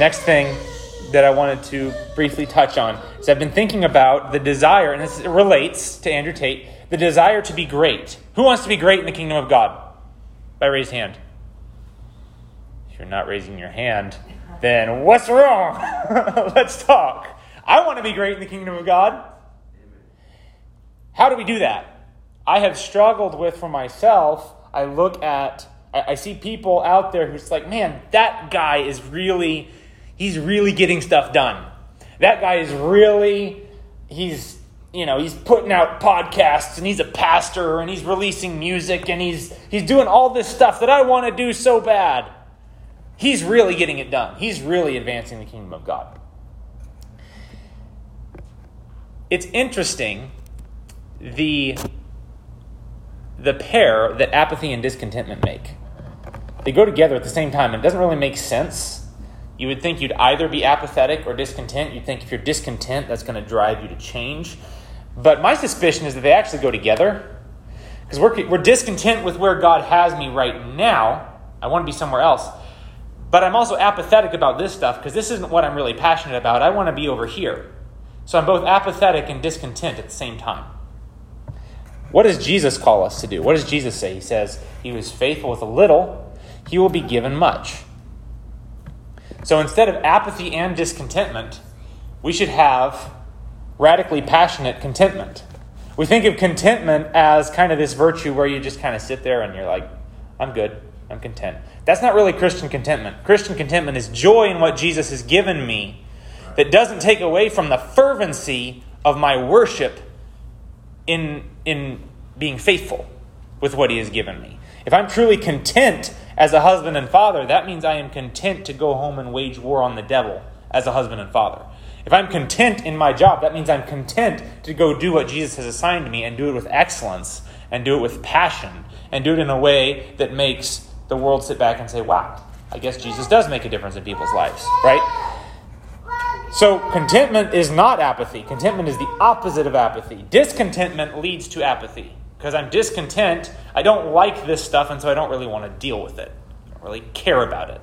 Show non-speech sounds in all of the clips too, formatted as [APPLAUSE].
Next thing that I wanted to briefly touch on is I've been thinking about the desire, and this relates to Andrew Tate, the desire to be great. Who wants to be great in the kingdom of God? By raised hand. If you're not raising your hand, then what's wrong? [LAUGHS] Let's talk. I want to be great in the kingdom of God. How do we do that? I have struggled with for myself. I look at, I, see people out there who's like, man, that guy is really, he's really getting stuff done. That guy is really, he's, you know, he's putting out podcasts and he's a pastor and he's releasing music and he's, he's doing all this stuff that I want to do so bad. He's really getting it done. He's really advancing the kingdom of God. It's interesting the the pair that apathy and discontentment make. They go together at the same time, it doesn't really make sense. You would think you'd either be apathetic or discontent. You'd think if you're discontent, that's going to drive you to change. But my suspicion is that they actually go together. Because we're, we're discontent with where God has me right now. I want to be somewhere else. But I'm also apathetic about this stuff because this isn't what I'm really passionate about. I want to be over here. So I'm both apathetic and discontent at the same time. What does Jesus call us to do? What does Jesus say? He says, He was faithful with a little, he will be given much. So instead of apathy and discontentment, we should have radically passionate contentment. We think of contentment as kind of this virtue where you just kind of sit there and you're like, I'm good, I'm content. That's not really Christian contentment. Christian contentment is joy in what Jesus has given me that doesn't take away from the fervency of my worship in, in being faithful with what He has given me. If I'm truly content as a husband and father, that means I am content to go home and wage war on the devil as a husband and father. If I'm content in my job, that means I'm content to go do what Jesus has assigned me and do it with excellence and do it with passion and do it in a way that makes the world sit back and say, wow, I guess Jesus does make a difference in people's lives, right? So, contentment is not apathy. Contentment is the opposite of apathy. Discontentment leads to apathy. Because I'm discontent, I don't like this stuff, and so I don't really want to deal with it. I don't really care about it.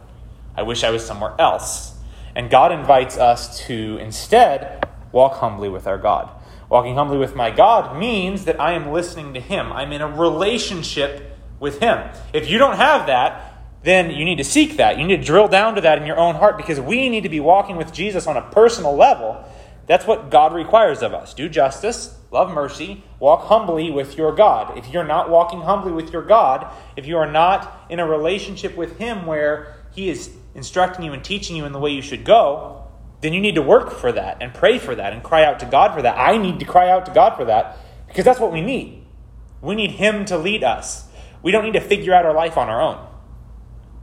I wish I was somewhere else. And God invites us to instead walk humbly with our God. Walking humbly with my God means that I am listening to Him, I'm in a relationship with Him. If you don't have that, then you need to seek that. You need to drill down to that in your own heart because we need to be walking with Jesus on a personal level. That's what God requires of us. Do justice, love mercy, walk humbly with your God. If you're not walking humbly with your God, if you are not in a relationship with Him where He is instructing you and teaching you in the way you should go, then you need to work for that and pray for that and cry out to God for that. I need to cry out to God for that because that's what we need. We need Him to lead us. We don't need to figure out our life on our own.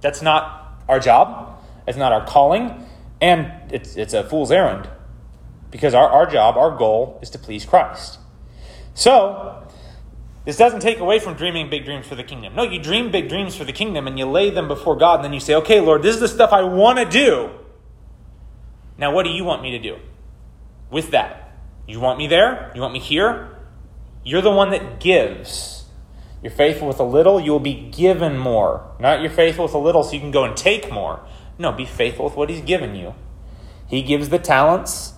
That's not our job, it's not our calling, and it's, it's a fool's errand because our, our job, our goal is to please Christ. So, this doesn't take away from dreaming big dreams for the kingdom. No, you dream big dreams for the kingdom and you lay them before God, and then you say, okay, Lord, this is the stuff I want to do. Now, what do you want me to do with that? You want me there? You want me here? You're the one that gives. You're faithful with a little, you will be given more. Not you're faithful with a little so you can go and take more. No, be faithful with what He's given you. He gives the talents,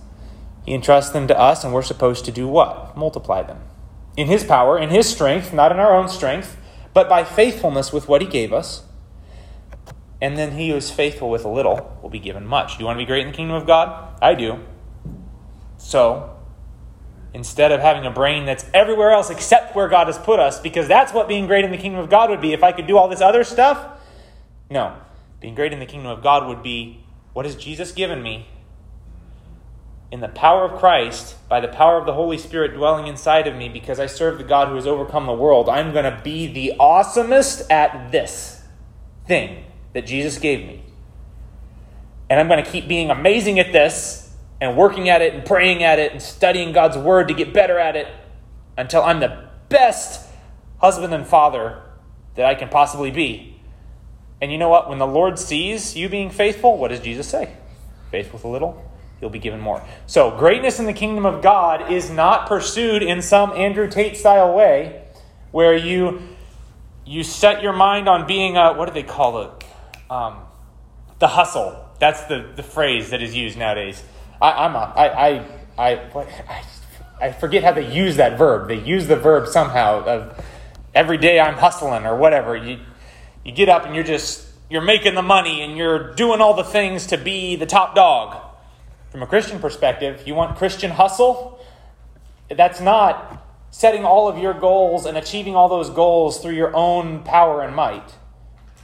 He entrusts them to us, and we're supposed to do what? Multiply them. In His power, in His strength, not in our own strength, but by faithfulness with what He gave us. And then He who is faithful with a little will be given much. Do you want to be great in the kingdom of God? I do. So, instead of having a brain that's everywhere else except where God has put us, because that's what being great in the kingdom of God would be. If I could do all this other stuff, no. Being great in the kingdom of God would be what has Jesus given me? In the power of Christ, by the power of the Holy Spirit dwelling inside of me, because I serve the God who has overcome the world, I'm going to be the awesomest at this thing that Jesus gave me. And I'm going to keep being amazing at this and working at it and praying at it and studying God's word to get better at it until I'm the best husband and father that I can possibly be. And you know what? When the Lord sees you being faithful, what does Jesus say? Faithful with a little, you'll be given more. So, greatness in the kingdom of God is not pursued in some Andrew Tate style way where you you set your mind on being a what do they call it? Um, the hustle. That's the, the phrase that is used nowadays. I, I'm a, I, I, I, what, I, I forget how they use that verb. They use the verb somehow of every day I'm hustling or whatever. You, you get up and you're just, you're making the money and you're doing all the things to be the top dog. From a Christian perspective, you want Christian hustle? That's not setting all of your goals and achieving all those goals through your own power and might.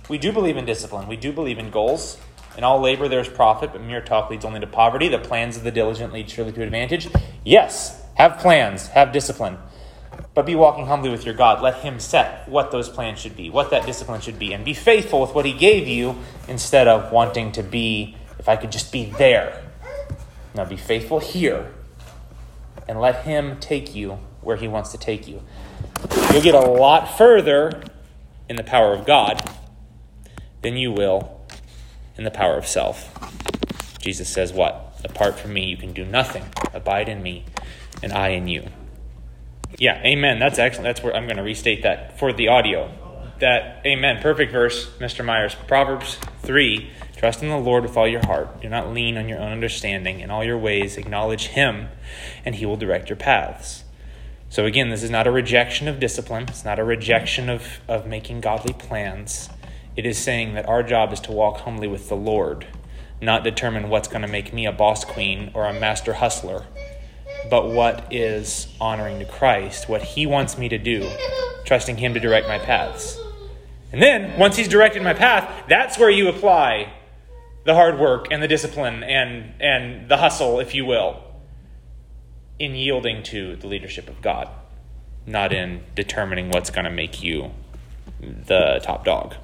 We do believe in discipline. We do believe in goals. In all labor there's profit, but mere talk leads only to poverty. The plans of the diligent lead surely to advantage. Yes, have plans, have discipline, but be walking humbly with your God. Let Him set what those plans should be, what that discipline should be, and be faithful with what He gave you instead of wanting to be, if I could just be there. Now be faithful here and let Him take you where He wants to take you. You'll get a lot further in the power of God than you will in the power of self. Jesus says, What? Apart from me, you can do nothing. Abide in me, and I in you. Yeah, amen. That's excellent. That's where I'm going to restate that for the audio. That, amen. Perfect verse, Mr. Myers. Proverbs 3 Trust in the Lord with all your heart. Do not lean on your own understanding. In all your ways, acknowledge Him, and He will direct your paths. So, again, this is not a rejection of discipline. It's not a rejection of, of making godly plans. It is saying that our job is to walk humbly with the Lord, not determine what's going to make me a boss queen or a master hustler, but what is honoring to Christ, what He wants me to do, trusting Him to direct my paths. And then, once He's directed my path, that's where you apply the hard work and the discipline and, and the hustle, if you will, in yielding to the leadership of God, not in determining what's going to make you the top dog.